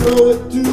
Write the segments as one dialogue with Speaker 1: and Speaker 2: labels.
Speaker 1: throw it to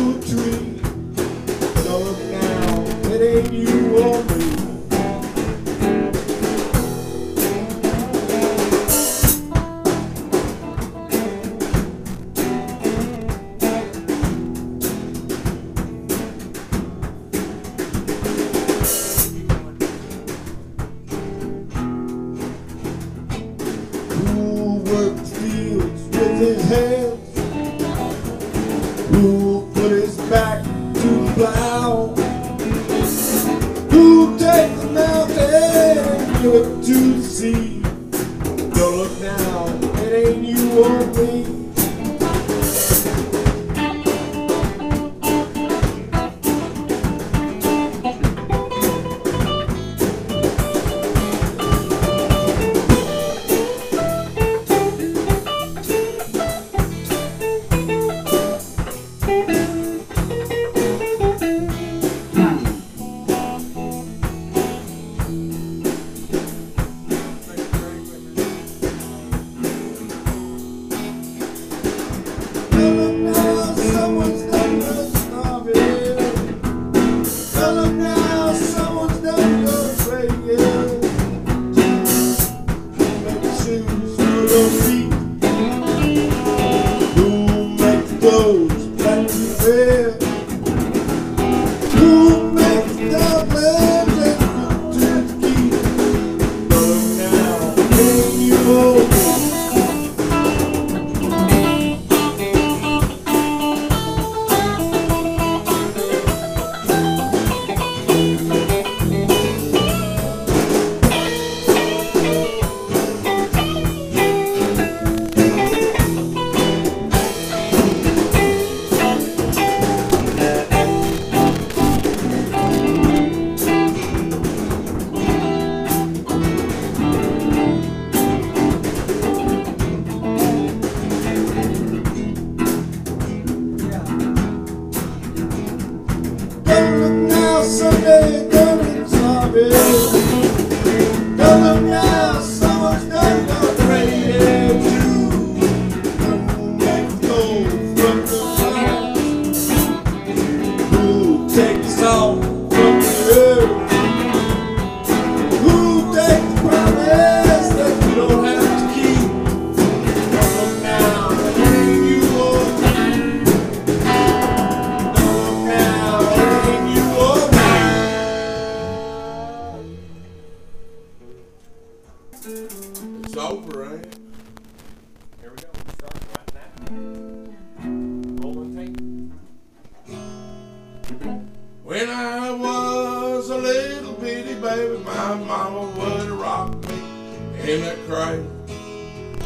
Speaker 2: baby, my mama would rock me in a crate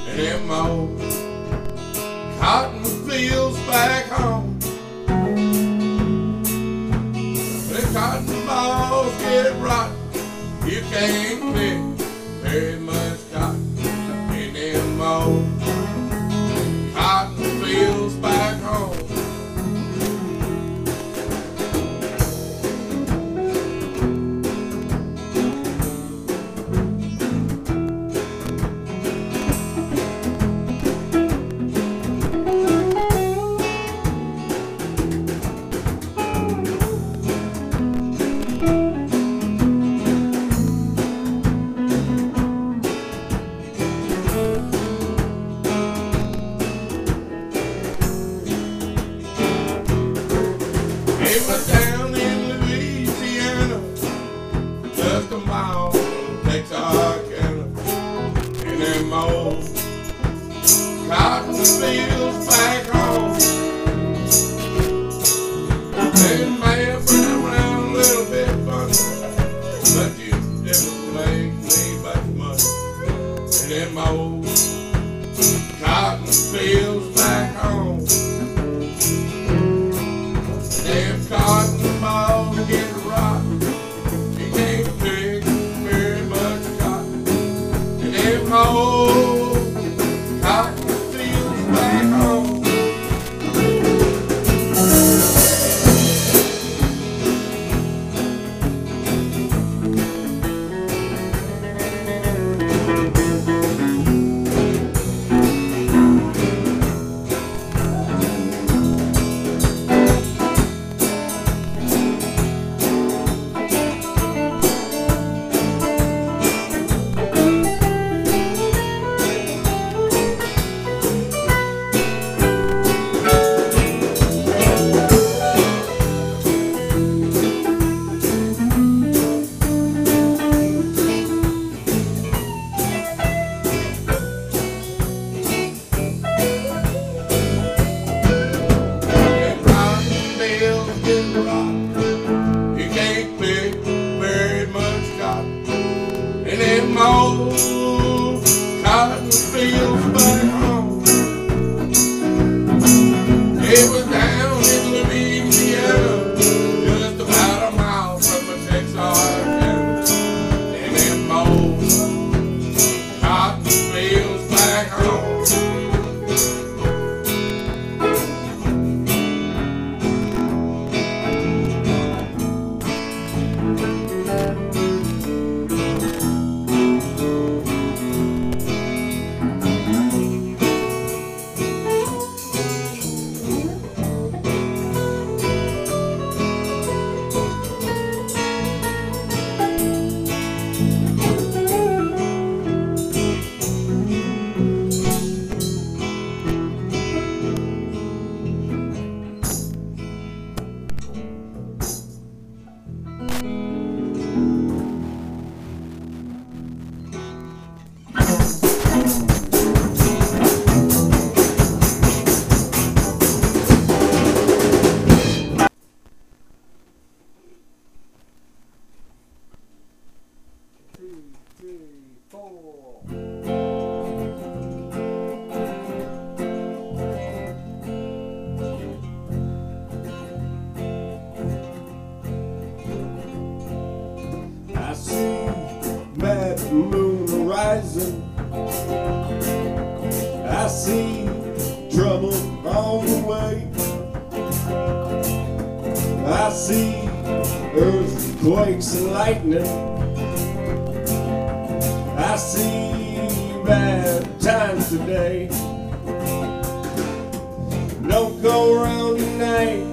Speaker 2: and in my old cotton fields back home. The cotton balls get rotten, you can't pick. I see mad moon rising. I see trouble on the way. I see earthquakes and lightning. I see bad times today. Don't go around tonight,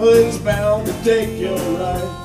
Speaker 2: it's bound to take your life.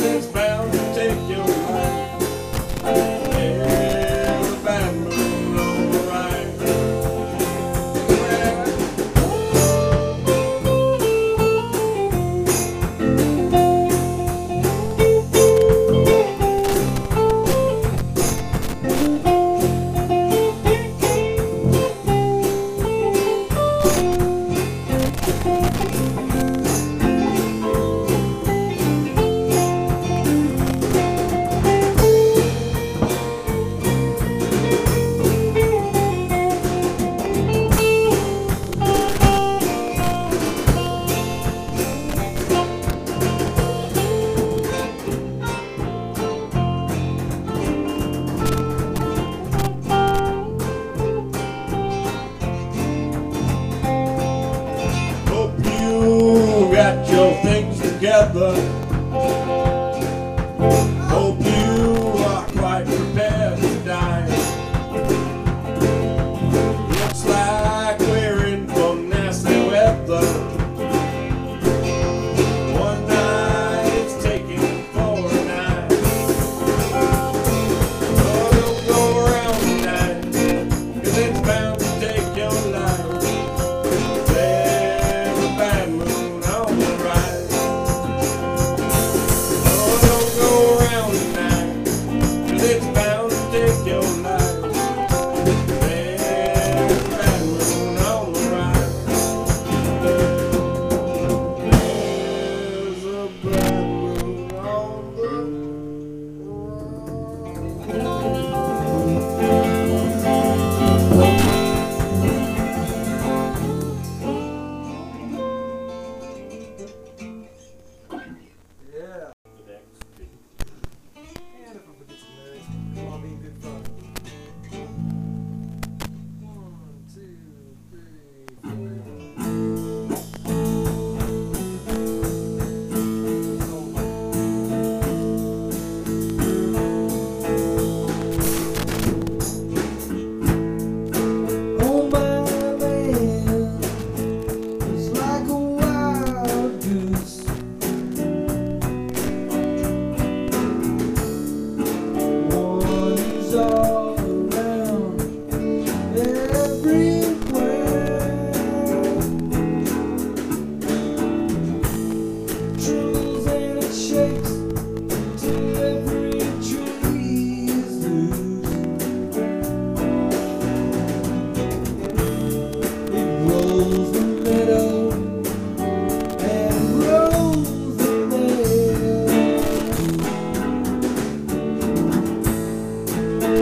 Speaker 1: lives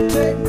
Speaker 1: take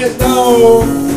Speaker 1: around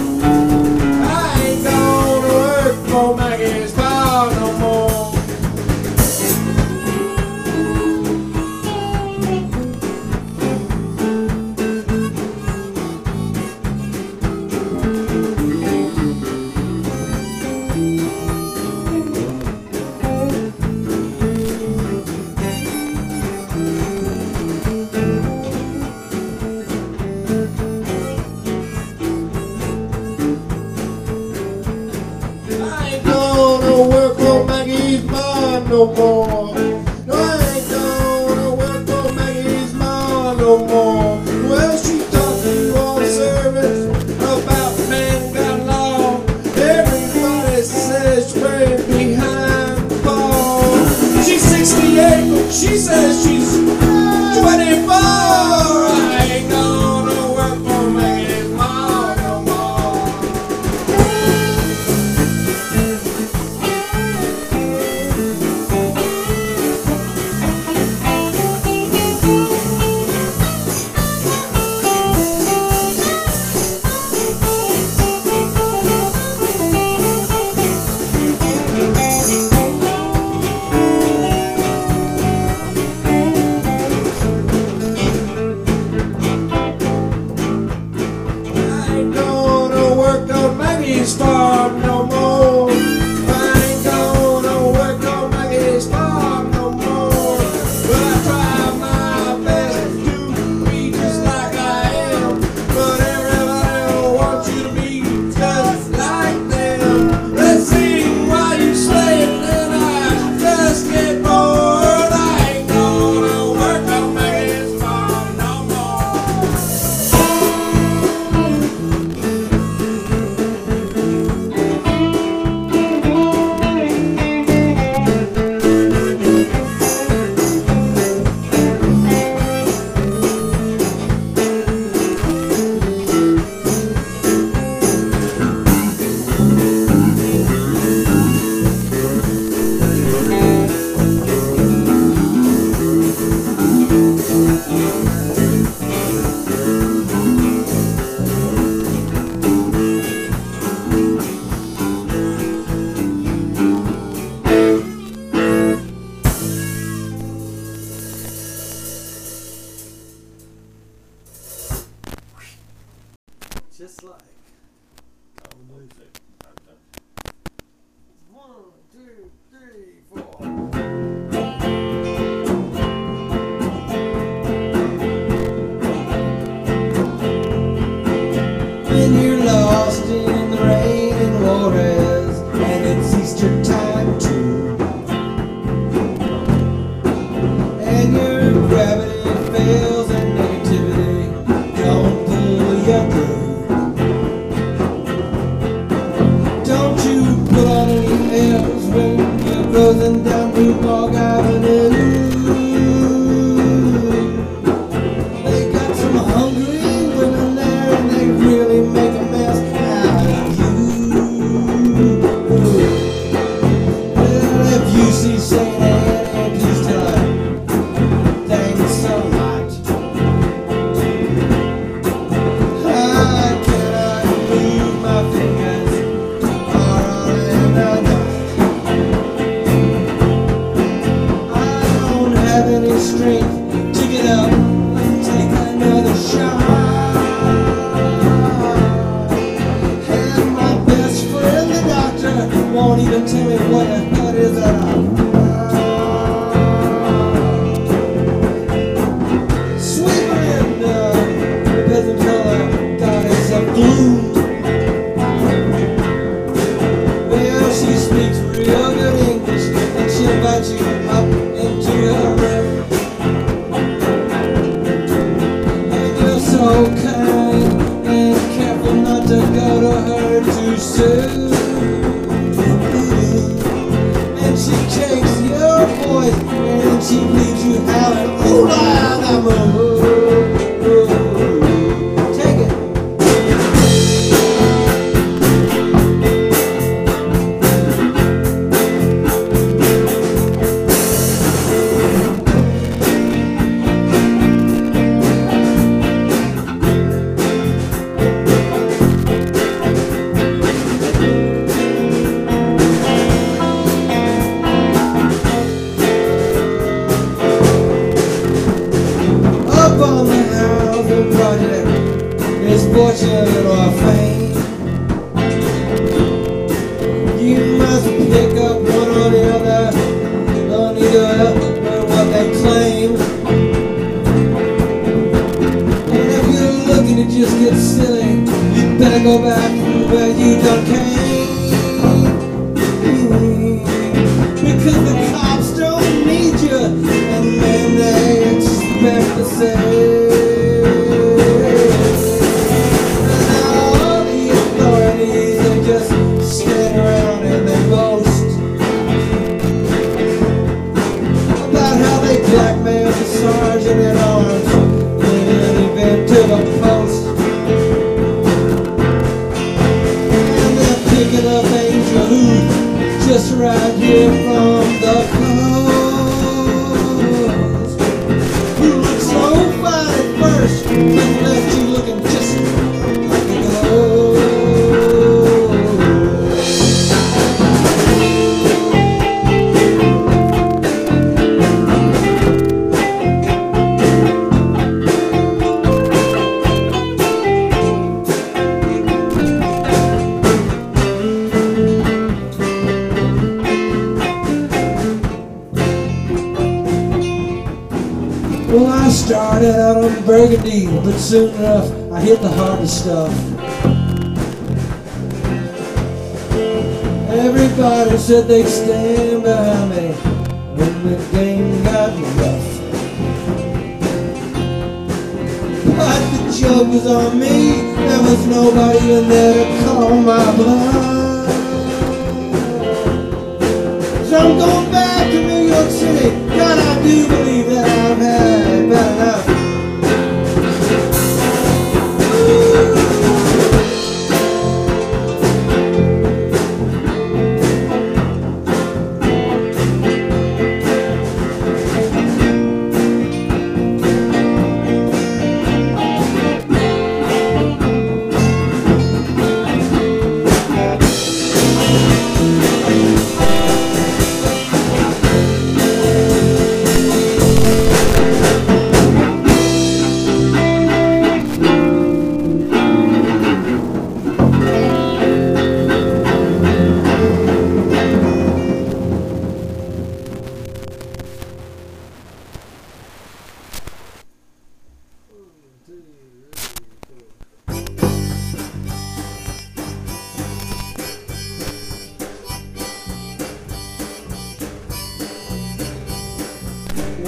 Speaker 1: won't even tell me what your
Speaker 3: thought is at. Just right here from the coast. Who looked so fine at first, but left you but soon enough I hit the hardest stuff. Everybody said they'd stand behind me when the game got rough. But the joke was on me, there was nobody in there to call my bluff. So I'm going back to New York City. God, I do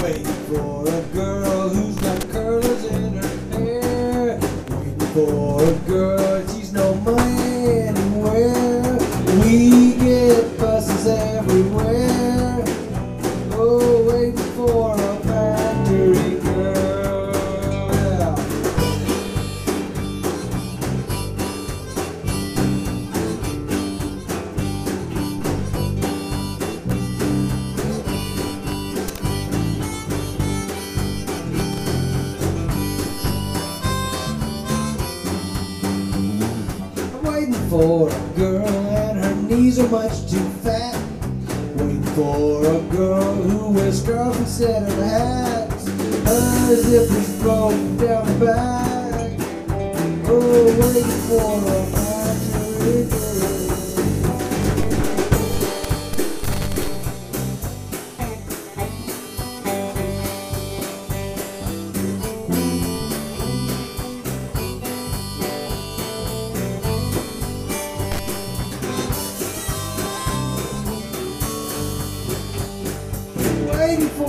Speaker 3: Waiting for a girl who's got curls in her hair. Waiting for a girl,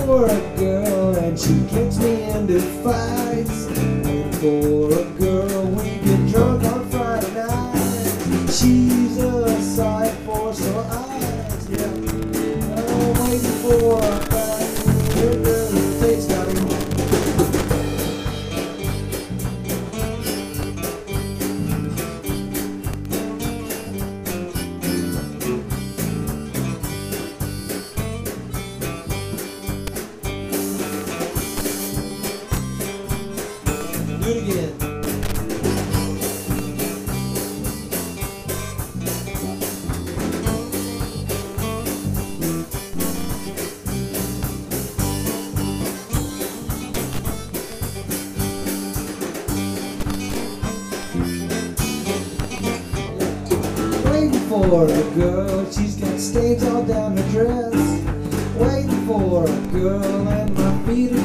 Speaker 3: for a girl and she gets me into fights. Waiting for a girl, for a girl, she's got stains all down her dress. Waiting for a girl, and my feet